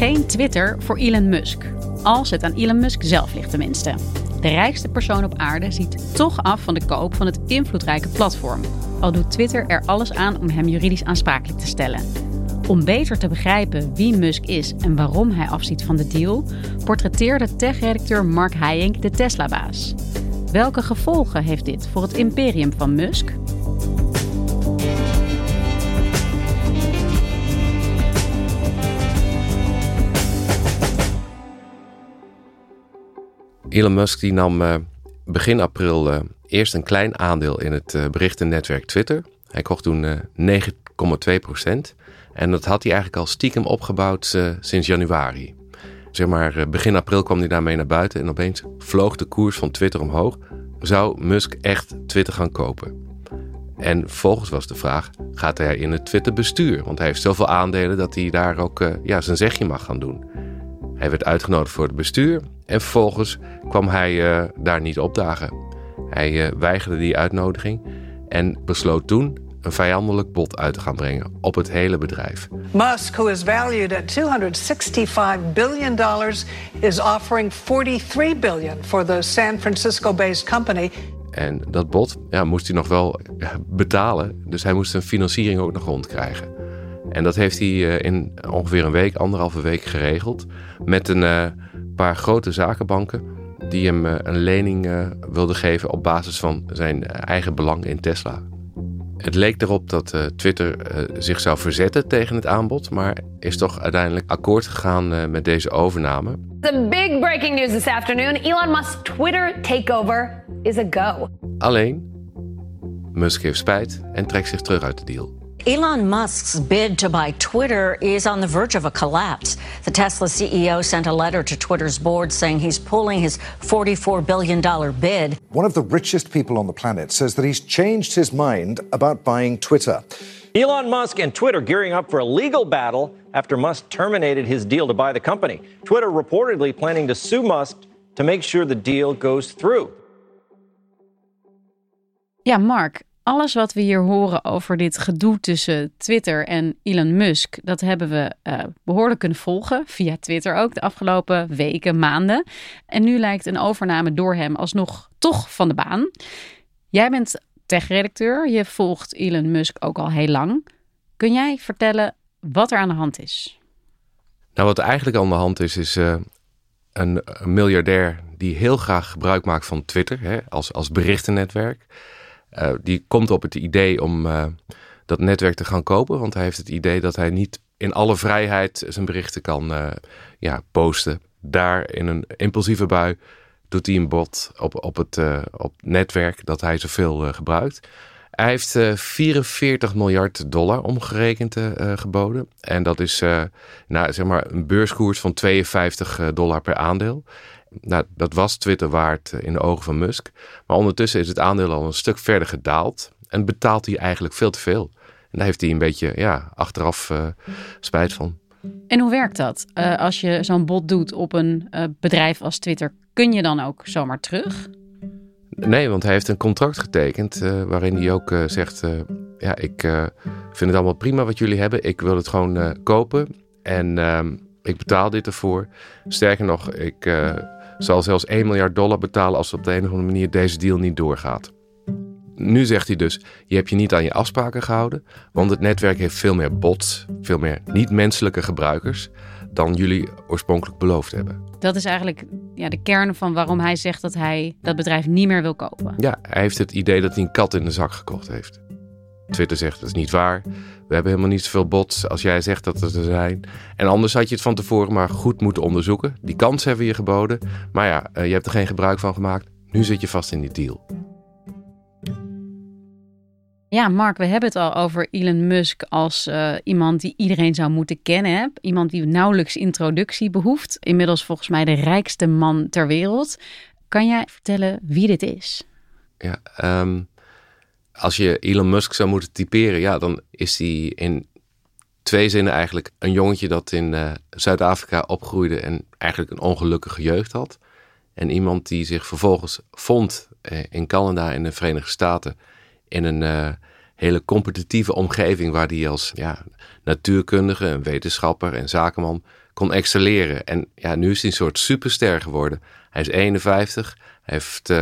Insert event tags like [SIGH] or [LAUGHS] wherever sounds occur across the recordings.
Geen Twitter voor Elon Musk. Als het aan Elon Musk zelf ligt tenminste. De rijkste persoon op aarde ziet toch af van de koop van het invloedrijke platform. Al doet Twitter er alles aan om hem juridisch aansprakelijk te stellen. Om beter te begrijpen wie Musk is en waarom hij afziet van de deal, portretteerde tech-redacteur Mark Hayink de Tesla-baas. Welke gevolgen heeft dit voor het imperium van Musk? Elon Musk die nam uh, begin april uh, eerst een klein aandeel in het uh, berichtennetwerk Twitter. Hij kocht toen 9,2 procent. En dat had hij eigenlijk al stiekem opgebouwd sinds januari. Zeg maar, begin april kwam hij daarmee naar buiten en opeens vloog de koers van Twitter omhoog. Zou Musk echt Twitter gaan kopen? En vervolgens was de vraag: gaat hij in het Twitter-bestuur? Want hij heeft zoveel aandelen dat hij daar ook ja, zijn zegje mag gaan doen. Hij werd uitgenodigd voor het bestuur en vervolgens kwam hij uh, daar niet opdagen. Hij uh, weigerde die uitnodiging en besloot toen een vijandelijk bod uit te gaan brengen op het hele bedrijf. Musk, who is valued at 265 billion dollars, is offering 43 billion for the San Francisco-based company. En dat bod ja, moest hij nog wel betalen, dus hij moest een financiering ook nog rondkrijgen. En dat heeft hij uh, in ongeveer een week, anderhalve week geregeld met een paar grote zakenbanken die hem eh, een lening wilden geven op basis van zijn eh, eigen belang in Tesla. Het leek erop dat Twitter zich zou verzetten tegen het aanbod, maar is toch uiteindelijk akkoord gegaan met deze overname. The big breaking news this afternoon: Elon Musk's Twitter takeover is a go. Alleen, Musk heeft spijt en trekt zich terug uit de deal. Elon Musk's bid to buy Twitter is on the verge of a collapse. The Tesla CEO sent a letter to Twitter's board saying he's pulling his $44 billion bid. One of the richest people on the planet says that he's changed his mind about buying Twitter. Elon Musk and Twitter gearing up for a legal battle after Musk terminated his deal to buy the company. Twitter reportedly planning to sue Musk to make sure the deal goes through. Yeah, Mark, alles wat we hier horen over dit gedoe tussen Twitter en Elon Musk, dat hebben we uh, behoorlijk kunnen volgen via Twitter ook de afgelopen weken, maanden. En nu lijkt een overname door hem alsnog toch van de baan. Jij bent tech-redacteur, je volgt Elon Musk ook al heel lang. Kun jij vertellen wat er aan de hand is? Nou, wat eigenlijk aan de hand is, is uh, een, een, miljardair die heel graag gebruik maakt van Twitter hè, als, als berichtennetwerk. Uh, die komt op het idee om uh, dat netwerk te gaan kopen. Want hij heeft het idee dat hij niet in alle vrijheid zijn berichten kan uh, ja, posten. Daar in een impulsieve bui doet hij een bod op, op het op netwerk dat hij zoveel gebruikt. Hij heeft 44 miljard dollar omgerekend geboden. En dat is nou, zeg maar een beurskoers van 52 dollar per aandeel. Nou, dat was Twitter waard in de ogen van Musk. Maar ondertussen is het aandeel al een stuk verder gedaald. En betaalt hij eigenlijk veel te veel. En daar heeft hij een beetje ja, achteraf uh, spijt van. En hoe werkt dat? Uh, als je zo'n bod doet op een uh, bedrijf als Twitter, kun je dan ook zomaar terug? Nee, want hij heeft een contract getekend waarin hij ook zegt: Ja, ik vind het allemaal prima wat jullie hebben. Ik wil het gewoon kopen. En ehm, ik betaal dit ervoor. Sterker nog, ik zal zelfs 1 miljard dollar betalen als op de een of andere manier deze deal niet doorgaat. Nu zegt hij dus: je hebt je niet aan je afspraken gehouden, want het netwerk heeft veel meer bots, veel meer niet-menselijke gebruikers dan jullie oorspronkelijk beloofd hebben. Dat is eigenlijk ja, de kern van waarom hij zegt dat hij dat bedrijf niet meer wil kopen. Ja, hij heeft het idee dat hij een kat in de zak gekocht heeft. Twitter zegt dat is niet waar. We hebben helemaal niet zoveel bots als jij zegt dat er zijn. En anders had je het van tevoren maar goed moeten onderzoeken. Die kans hebben we je geboden. Maar ja, eh, je hebt er geen gebruik van gemaakt. Nu zit je vast in die deal. Ja, Mark, we hebben het al over Elon Musk als uh, iemand die iedereen zou moeten kennen. Hè? Iemand die nauwelijks introductie behoeft. Inmiddels volgens mij de rijkste man ter wereld. Kan jij vertellen wie dit is? Ja, um, als je Elon Musk zou moeten typeren, ja, dan is hij in twee zinnen eigenlijk een jongetje dat in uh, Zuid-Afrika opgroeide en eigenlijk een ongelukkige jeugd had. En iemand die zich vervolgens vond uh, in Canada in de Verenigde Staten in een uh, hele competitieve omgeving waar hij als ja, natuurkundige, wetenschapper en zakenman kon excelleren. En ja, nu is hij een soort superster geworden. Hij is 51, hij heeft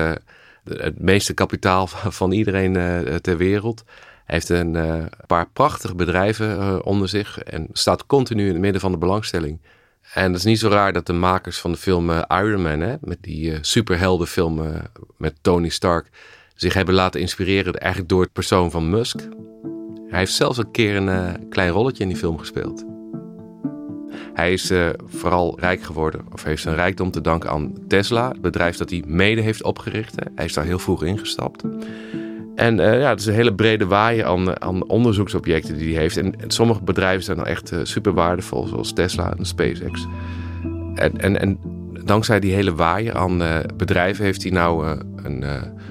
het meeste kapitaal van iedereen uh, ter wereld. Hij heeft een uh, paar prachtige bedrijven uh, onder zich en staat continu in het midden van de belangstelling. En het is niet zo raar dat de makers van de film Iron Man, hè, met die superheldenfilm met Tony Stark, zich hebben laten inspireren eigenlijk door het persoon van Musk. Hij heeft zelfs een keer een klein rolletje in die film gespeeld. Hij is uh, vooral rijk geworden, of heeft zijn rijkdom te danken aan Tesla, het bedrijf dat hij mede heeft opgericht. Hij is daar heel vroeg ingestapt. En uh, ja, het is een hele brede waaier aan, aan onderzoeksobjecten die hij heeft. En, sommige bedrijven zijn dan echt uh, super waardevol, zoals Tesla en SpaceX. En, en, en dankzij die hele waaier aan bedrijven heeft hij nou een,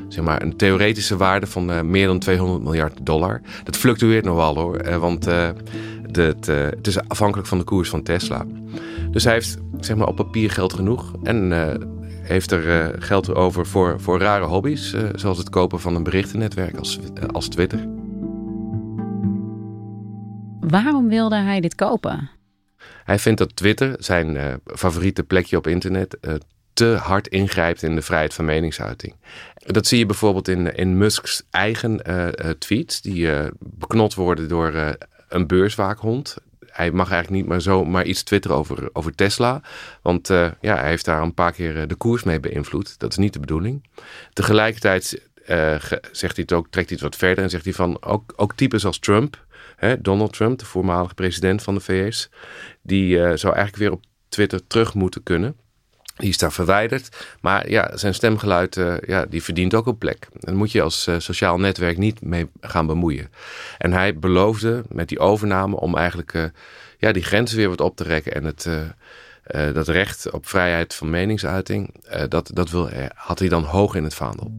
zeg maar een theoretische waarde van meer dan 200 miljard dollar. Dat fluctueert nog wel hoor, want het, het is afhankelijk van de koers van Tesla. Dus hij heeft zeg maar, op papier geld genoeg en heeft er geld over voor, voor rare hobby's, zoals het kopen van een berichtennetwerk als, als Twitter. Waarom wilde hij dit kopen? Hij vindt dat Twitter, zijn favoriete plekje op internet, te hard ingrijpt in de vrijheid van meningsuiting. Dat zie je bijvoorbeeld in, in Musk's eigen tweets, die beknot worden door een beurswaakhond. Hij mag eigenlijk niet maar zo maar iets twitteren over, over Tesla. Want uh, ja, hij heeft daar een paar keer eh, de koers mee beïnvloed. Dat is niet de bedoeling. Tegelijkertijd uh, zegt hij het ook, trekt hij het wat verder en zegt hij van ook, ook types als Trump, hè, Donald Trump, de voormalige president van de VS, die zou eigenlijk weer op Twitter terug moeten kunnen. Die is daar verwijderd. Maar ja, zijn stemgeluid uh, ja, die verdient ook een plek. Daar moet je als uh, sociaal netwerk niet mee gaan bemoeien. En hij beloofde met die overname om eigenlijk uh, ja, die grenzen weer wat op te rekken. En het, dat recht op vrijheid van meningsuiting, dat, dat wil, had hij dan hoog in het vaandel.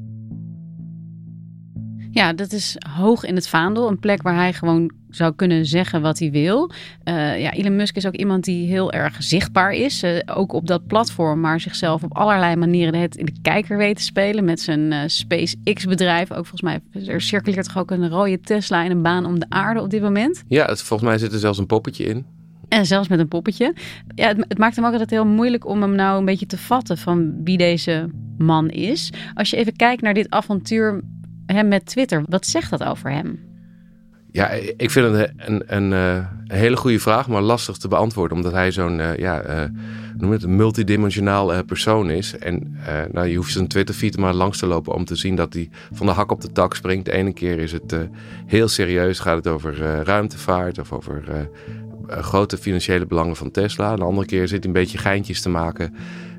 Ja, dat is hoog in het vaandel. Een plek waar hij gewoon zou kunnen zeggen wat hij wil. Uh, ja, Elon Musk is ook iemand die heel erg zichtbaar is. Uh, ook op dat platform, maar zichzelf op allerlei manieren het in de kijker weet te spelen. Met zijn uh, SpaceX-bedrijf. Ook volgens mij, er circuleert toch ook een rode Tesla in een baan om de aarde op dit moment? Ja, het, volgens mij zit er zelfs een poppetje in. En zelfs met een poppetje. Ja, het, het, maakt hem ook altijd heel moeilijk om hem nou een beetje te vatten van wie deze man is. Als je even kijkt naar dit avontuur hem met Twitter. Wat zegt dat over hem? Ja, ik vind het een, een, een, hele goede vraag, maar lastig te beantwoorden. Omdat hij zo'n uh, ja, uh, noem het, multidimensionaal persoon is. En nou, je hoeft zijn Twitter-feed maar langs te lopen om te zien dat hij van de hak op de tak springt. De ene keer is het heel serieus, gaat het over ruimtevaart of over grote financiële belangen van Tesla. De andere keer zit hij een beetje geintjes te maken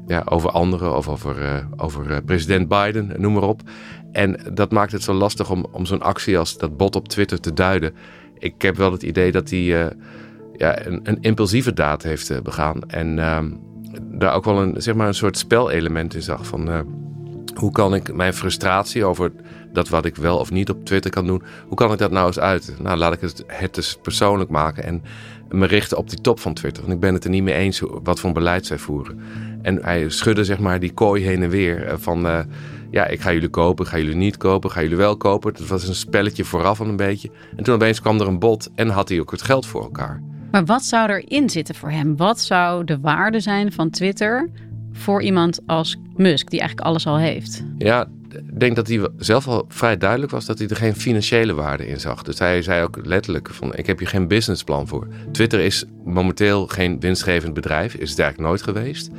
ja, over anderen of over, over president Biden, noem maar op. En dat maakt het zo lastig om, om zo'n actie als dat bot op Twitter te duiden. Ik heb wel het idee dat hij uh, ja, een, een, impulsieve daad heeft begaan. En uh, daar ook wel een, zeg maar een soort spelelement in zag. Van eh, hoe kan ik mijn frustratie over dat wat ik wel of niet op Twitter kan doen, hoe kan ik dat nou eens uiten? Nou, laat ik het, het eens persoonlijk maken en me richten op die top van Twitter. Want ik ben het er niet mee eens wat voor beleid zij voeren. En hij schudde zeg maar die kooi heen en weer van ja, ik ga jullie kopen, ga jullie niet kopen, ga jullie wel kopen. Het was een spelletje vooraf al een beetje. En toen opeens kwam er een bod en had hij ook het geld voor elkaar. Maar wat zou erin zitten voor hem? Wat zou de waarde zijn van Twitter voor iemand als Musk, die eigenlijk alles al heeft? Ja, ik denk dat hij zelf al vrij duidelijk was dat hij er geen financiële waarde in zag. Dus hij zei ook letterlijk van ik heb hier geen businessplan voor. Twitter is momenteel geen winstgevend bedrijf, is het eigenlijk nooit geweest.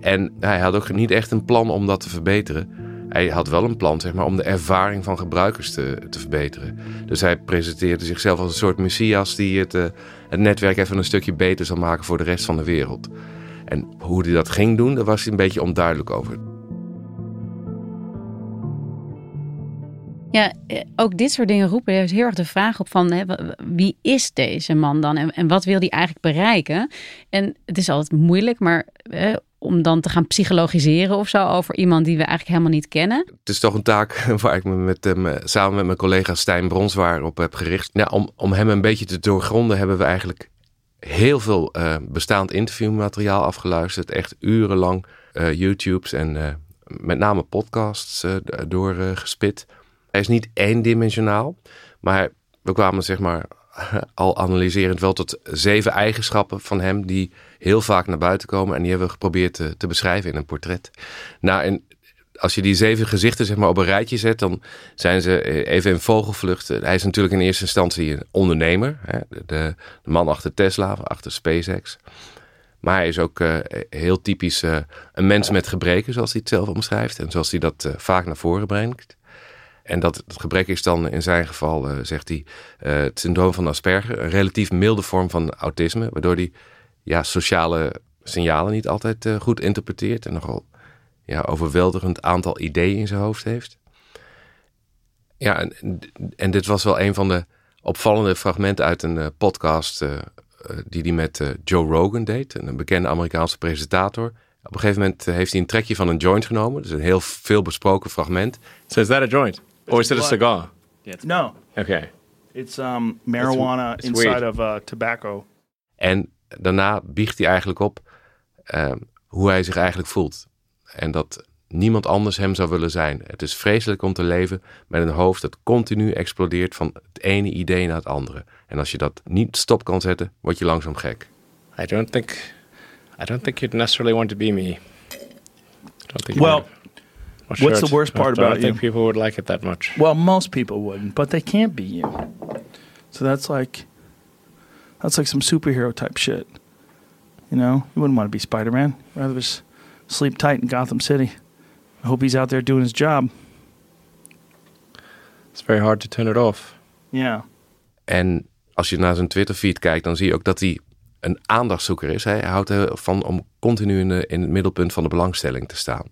En hij had ook niet echt een plan om dat te verbeteren. Hij had wel een plan zeg maar, om de ervaring van gebruikers te, te verbeteren. Dus hij presenteerde zichzelf als een soort messias die het, uh, het netwerk even een stukje beter zal maken voor de rest van de wereld. En hoe hij dat ging doen, daar was hij een beetje onduidelijk over. Ja, eh, ook dit soort dingen roepen heel erg de vraag op van hè, wie is deze man dan en, wat wil hij eigenlijk bereiken? En het is altijd moeilijk, maar hè, om dan te gaan psychologiseren of zo over iemand die we eigenlijk helemaal niet kennen. Het is toch een taak [LAUGHS] waar ik me met hem, eh, samen met mijn collega Stijn Bronswaar op heb gericht. Ja, om, om hem een beetje te doorgronden hebben we eigenlijk heel veel uh, bestaand interviewmateriaal afgeluisterd. Echt urenlang uh, YouTubes en met name podcasts doorgespit. Hij is niet eendimensionaal, maar we kwamen zeg maar al analyserend wel tot zeven eigenschappen van hem die heel vaak naar buiten komen. En die hebben we geprobeerd te, te beschrijven in een portret. Nou, en als je die zeven gezichten zeg maar, op een rijtje zet, dan zijn ze even in vogelvlucht. Hij is natuurlijk in eerste instantie een ondernemer. Hè? De, de, man achter Tesla, achter SpaceX. Maar hij is ook uh, heel typisch een mens met gebreken, zoals hij het zelf omschrijft. En zoals hij dat vaak naar voren brengt. En dat gebrek is dan in zijn geval, zegt hij, het syndroom van Asperger. Een relatief milde vorm van autisme, waardoor hij ja, sociale signalen niet altijd goed interpreteert. En nogal ja, overweldigend aantal ideeën in zijn hoofd heeft. Ja, en, dit was wel een van de opvallende fragmenten uit een podcast die hij met Joe Rogan deed, een bekende Amerikaanse presentator. Op een gegeven moment heeft hij een trekje van een joint genomen, dus een heel veel besproken fragment. So is that a joint? Or is it a cigar? No. Okay. It's um, marijuana it's, it's inside of uh, tobacco. En daarna biegt hij eigenlijk op hoe hij zich eigenlijk voelt. En dat niemand anders hem zou willen zijn. Het is vreselijk om te leven met een hoofd dat continu explodeert van het ene idee naar het andere. En als je dat niet stop kan zetten, word je langzaam gek. I don't think, I don't think you'd necessarily want to be me. well, what's the worst part about you? I don't think people would like it that much. Well, most people wouldn't, but they can't be you. So that's like, that's like some superhero type shit. You know, you wouldn't want to be Spider-Man. Rather just sleep tight in Gotham City. I hope he's out there doing his job. It's very hard to turn it off. Ja. En als je naar zijn Twitter-feed kijkt, dan zie je ook dat hij een aandachtzoeker is. Hij houdt ervan om continu in, de, in het middelpunt van de belangstelling te staan.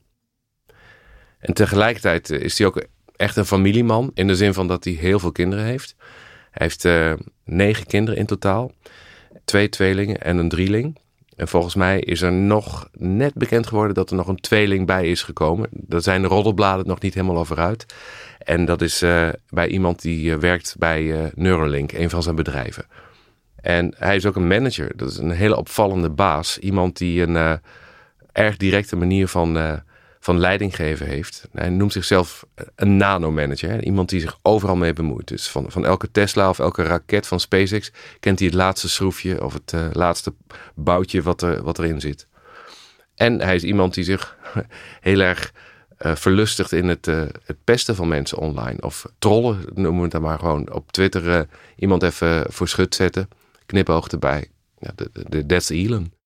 En tegelijkertijd eh, is hij ook echt een familieman, in de zin van dat hij heel veel kinderen heeft. Hij heeft uh, negen kinderen in totaal, twee tweelingen en een drieling. En volgens mij is er nog net bekend geworden dat er nog een tweeling bij is gekomen. Daar zijn de roddelbladen nog niet helemaal over uit. En dat is uh, bij iemand die werkt bij Neuralink, een van zijn bedrijven. En hij is ook een manager. Dat is een hele opvallende baas. Iemand die een erg directe manier van van leidinggeven heeft. Hij noemt zichzelf een nanomanager. Iemand die zich overal mee bemoeit. Dus van, van elke Tesla of elke raket van SpaceX kent hij het laatste schroefje of het uh, laatste boutje wat, er, wat erin zit. En hij is iemand die zich [LAUGHS] heel erg uh, verlustigt in het, uh, het pesten van mensen online. Of trollen, noemen we het dan maar gewoon. Op Twitter iemand even voor schut zetten. Knipoog erbij. Ja, de, de, that's Elon.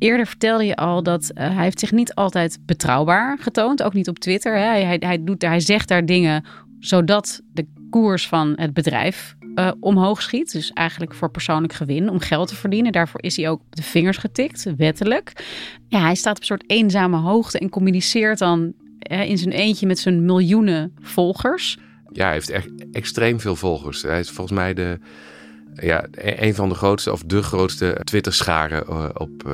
Eerder vertelde je al dat uh, hij heeft zich niet altijd betrouwbaar getoond. Ook niet op Twitter. Hè. Hij, hij, doet, hij zegt daar dingen zodat de koers van het bedrijf uh, omhoog schiet. Dus eigenlijk voor persoonlijk gewin, om geld te verdienen. Daarvoor is hij ook de vingers getikt, wettelijk. Ja, hij staat op een soort eenzame hoogte en communiceert dan uh, in zijn eentje met zijn miljoenen volgers. Ja, hij heeft echt extreem veel volgers. Hij is volgens mij de, ja, een van de grootste of de grootste Twitter-scharen op,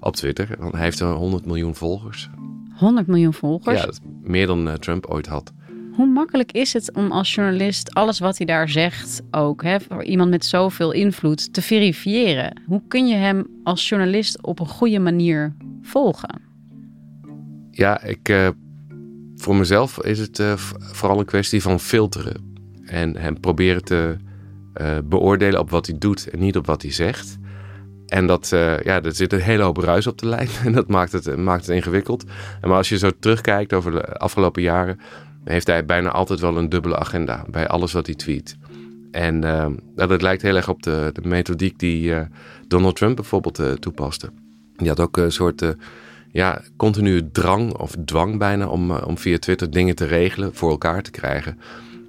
op Twitter. Want hij heeft 100 miljoen volgers. 100 miljoen volgers? Ja, meer dan uh, Trump ooit had. Hoe makkelijk is het om als journalist alles wat hij daar zegt, ook hè, voor iemand met zoveel invloed, te verifiëren? Hoe kun je hem als journalist op een goede manier volgen? Ja, ik, uh, voor mezelf is het uh, vooral een kwestie van filteren. En hem proberen te beoordelen op wat hij doet en niet op wat hij zegt. En dat, uh, ja, er zit een hele hoop ruis op de lijn. [LAUGHS] En dat maakt het, maakt het ingewikkeld. Maar als je zo terugkijkt over de afgelopen jaren, heeft hij bijna altijd wel een dubbele agenda bij alles wat hij tweet. En uh, dat lijkt heel erg op de, de methodiek die Donald Trump bijvoorbeeld toepaste. Die had ook een soort ja, continue drang of dwang bijna om, om via Twitter dingen te regelen, voor elkaar te krijgen.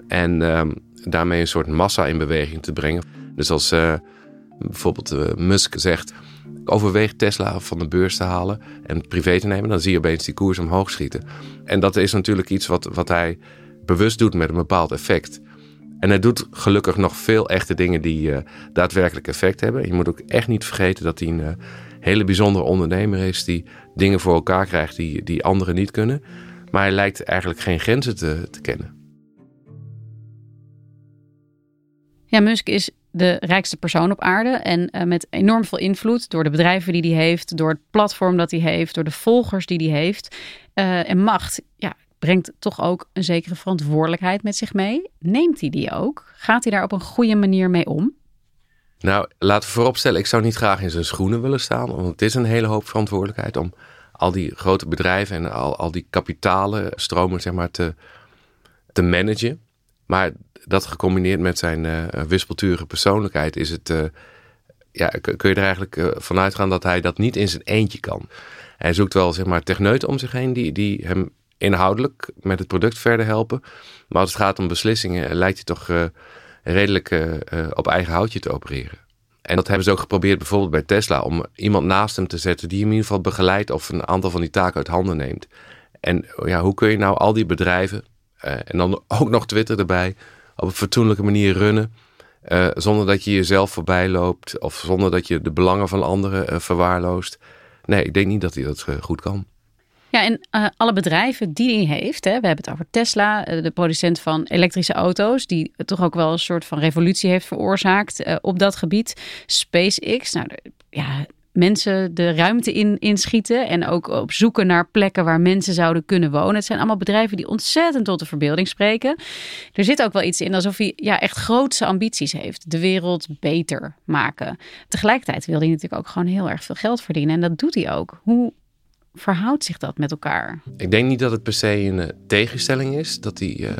En ehm, daarmee een soort massa in beweging te brengen. Dus als bijvoorbeeld Musk zegt, overweeg Tesla van de beurs te halen en privé te nemen, dan zie je opeens die koers omhoog schieten. En dat is natuurlijk iets wat, wat hij bewust doet met een bepaald effect. En hij doet gelukkig nog veel echte dingen die uh, daadwerkelijk effect hebben. Je moet ook echt niet vergeten dat hij een hele bijzondere ondernemer is die dingen voor elkaar krijgt die, die anderen niet kunnen. Maar hij lijkt eigenlijk geen grenzen te kennen. Ja, Musk is de rijkste persoon op aarde en uh, met enorm veel invloed door de bedrijven die hij heeft, door het platform dat hij heeft, door de volgers die hij heeft en macht. Ja, brengt toch ook een zekere verantwoordelijkheid met zich mee. Neemt hij die ook? Gaat hij daar op een goede manier mee om? Nou, laten we vooropstellen, ik zou niet graag in zijn schoenen willen staan. Want het is een hele hoop verantwoordelijkheid om al die grote bedrijven en al, al die kapitalen stromen zeg maar, te, te managen. Maar dat gecombineerd met zijn uh, wispelturige persoonlijkheid is het. Uh, ja, kun je er eigenlijk uh, vanuit gaan dat hij dat niet in zijn eentje kan. Hij zoekt wel zeg maar techneuten om zich heen die, die hem inhoudelijk met het product verder helpen. Maar als het gaat om beslissingen, lijkt hij toch redelijk op eigen houtje te opereren. En dat hebben ze ook geprobeerd bijvoorbeeld bij Tesla, om iemand naast hem te zetten die hem in ieder geval begeleidt of een aantal van die taken uit handen neemt. En ja, hoe kun je nou al die bedrijven, en dan ook nog Twitter erbij, op een fatsoenlijke manier runnen, zonder dat je jezelf voorbij loopt of zonder dat je de belangen van anderen verwaarloost? Nee, ik denk niet dat hij dat goed kan. Ja, en alle bedrijven die hij heeft, hè, we hebben het over Tesla, de producent van elektrische auto's, die toch ook wel een soort van revolutie heeft veroorzaakt op dat gebied. SpaceX, nou ja, mensen de ruimte in inschieten en ook op zoeken naar plekken waar mensen zouden kunnen wonen. Het zijn allemaal bedrijven die ontzettend tot de verbeelding spreken. Er zit ook wel iets in alsof hij ja, echt grootse ambities heeft. De wereld beter maken. Tegelijkertijd wil hij natuurlijk ook gewoon heel erg veel geld verdienen en dat doet hij ook. Hoe verhoudt zich dat met elkaar? Ik denk niet dat het per se een uh, tegenstelling is. Dat hij uh,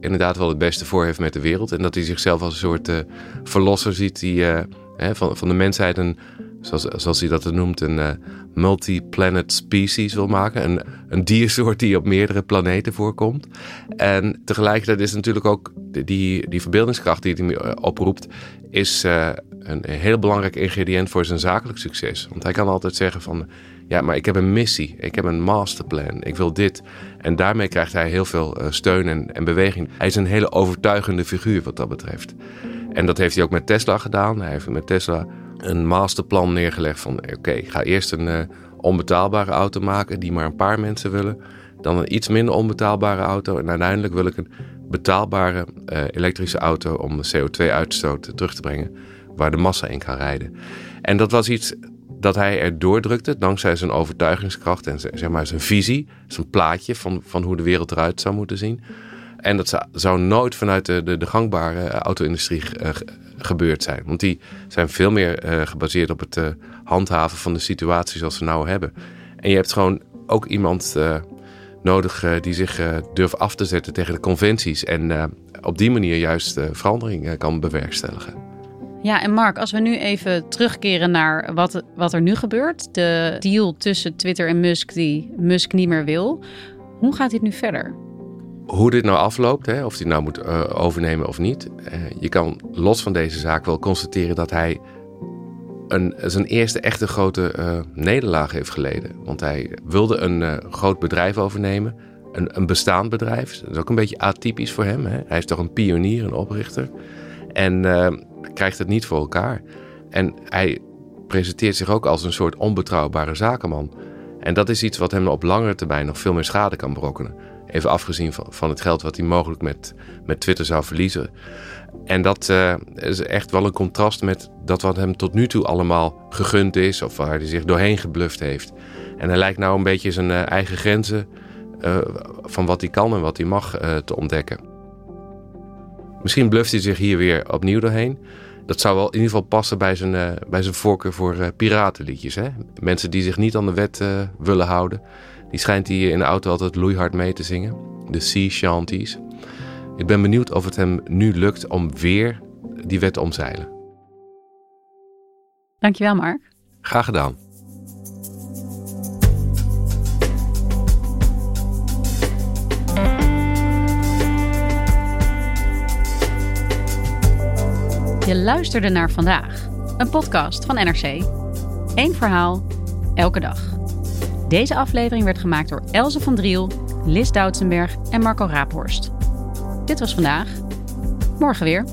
inderdaad wel het beste voor heeft met de wereld. En dat hij zichzelf als een soort uh, verlosser ziet die hè, van, van de mensheid een, zoals, hij dat noemt, een multi-planet species wil maken. Een, een diersoort die op meerdere planeten voorkomt. En tegelijkertijd is natuurlijk ook die, die verbeeldingskracht die hij oproept, is een heel belangrijk ingrediënt voor zijn zakelijk succes. Want hij kan altijd zeggen van ja, maar ik heb een missie. Ik heb een masterplan. Ik wil dit. En daarmee krijgt hij heel veel uh, steun en, en beweging. Hij is een hele overtuigende figuur wat dat betreft. En dat heeft hij ook met Tesla gedaan. Hij heeft met Tesla een masterplan neergelegd van... oké, ik ga eerst een uh, onbetaalbare auto maken... die maar een paar mensen willen. Dan een iets minder onbetaalbare auto. En uiteindelijk wil ik een betaalbare uh, elektrische auto... om de CO2-uitstoot terug te brengen... waar de massa in kan rijden. En dat was iets dat hij er doordrukte dankzij zijn overtuigingskracht en zeg maar zijn visie, zijn plaatje van, van hoe de wereld eruit zou moeten zien. En dat zou nooit vanuit de, de, de gangbare auto-industrie uh, gebeurd zijn. Want die zijn veel meer uh, gebaseerd op het uh, handhaven van de situatie zoals we nou hebben. En je hebt gewoon ook iemand nodig die zich durft af te zetten tegen de conventies. En op die manier juist verandering kan bewerkstelligen. Ja, en Mark, als we nu even terugkeren naar wat, wat er nu gebeurt. De deal tussen Twitter en Musk die Musk niet meer wil. Hoe gaat dit nu verder? Hoe dit nou afloopt, hè, of hij nou moet uh, overnemen of niet. Uh, je kan los van deze zaak wel constateren dat hij een, zijn eerste echte grote uh, nederlaag heeft geleden. Want hij wilde een groot bedrijf overnemen. Een, een bestaand bedrijf. Dat is ook een beetje atypisch voor hem. Hè? Hij is toch een pionier, een oprichter. En krijgt het niet voor elkaar. En hij presenteert zich ook als een soort onbetrouwbare zakenman. En dat is iets wat hem op langere termijn nog veel meer schade kan berokkenen. Even afgezien van, van het geld wat hij mogelijk met, met Twitter zou verliezen. En dat uh, is echt wel een contrast met dat wat hem tot nu toe allemaal gegund is. Of waar hij zich doorheen gebluft heeft. En hij lijkt nou een beetje zijn uh, eigen grenzen uh, van wat hij kan en wat hij mag te ontdekken. Misschien bluft hij zich hier weer opnieuw doorheen. Dat zou wel in ieder geval passen bij zijn, bij zijn voorkeur voor piratenliedjes. Hè? Mensen die zich niet aan de wet willen houden. Die schijnt hij in de auto altijd loeihard mee te zingen. De sea shanties. Ik ben benieuwd of het hem nu lukt om weer die wet te omzeilen. Dankjewel, Mark. Graag gedaan. Je luisterde naar vandaag, een podcast van NRC. Eén verhaal, elke dag. Deze aflevering werd gemaakt door Elze van Driel, Lis Doutsenberg en Marco Raaphorst. Dit was vandaag. Morgen weer.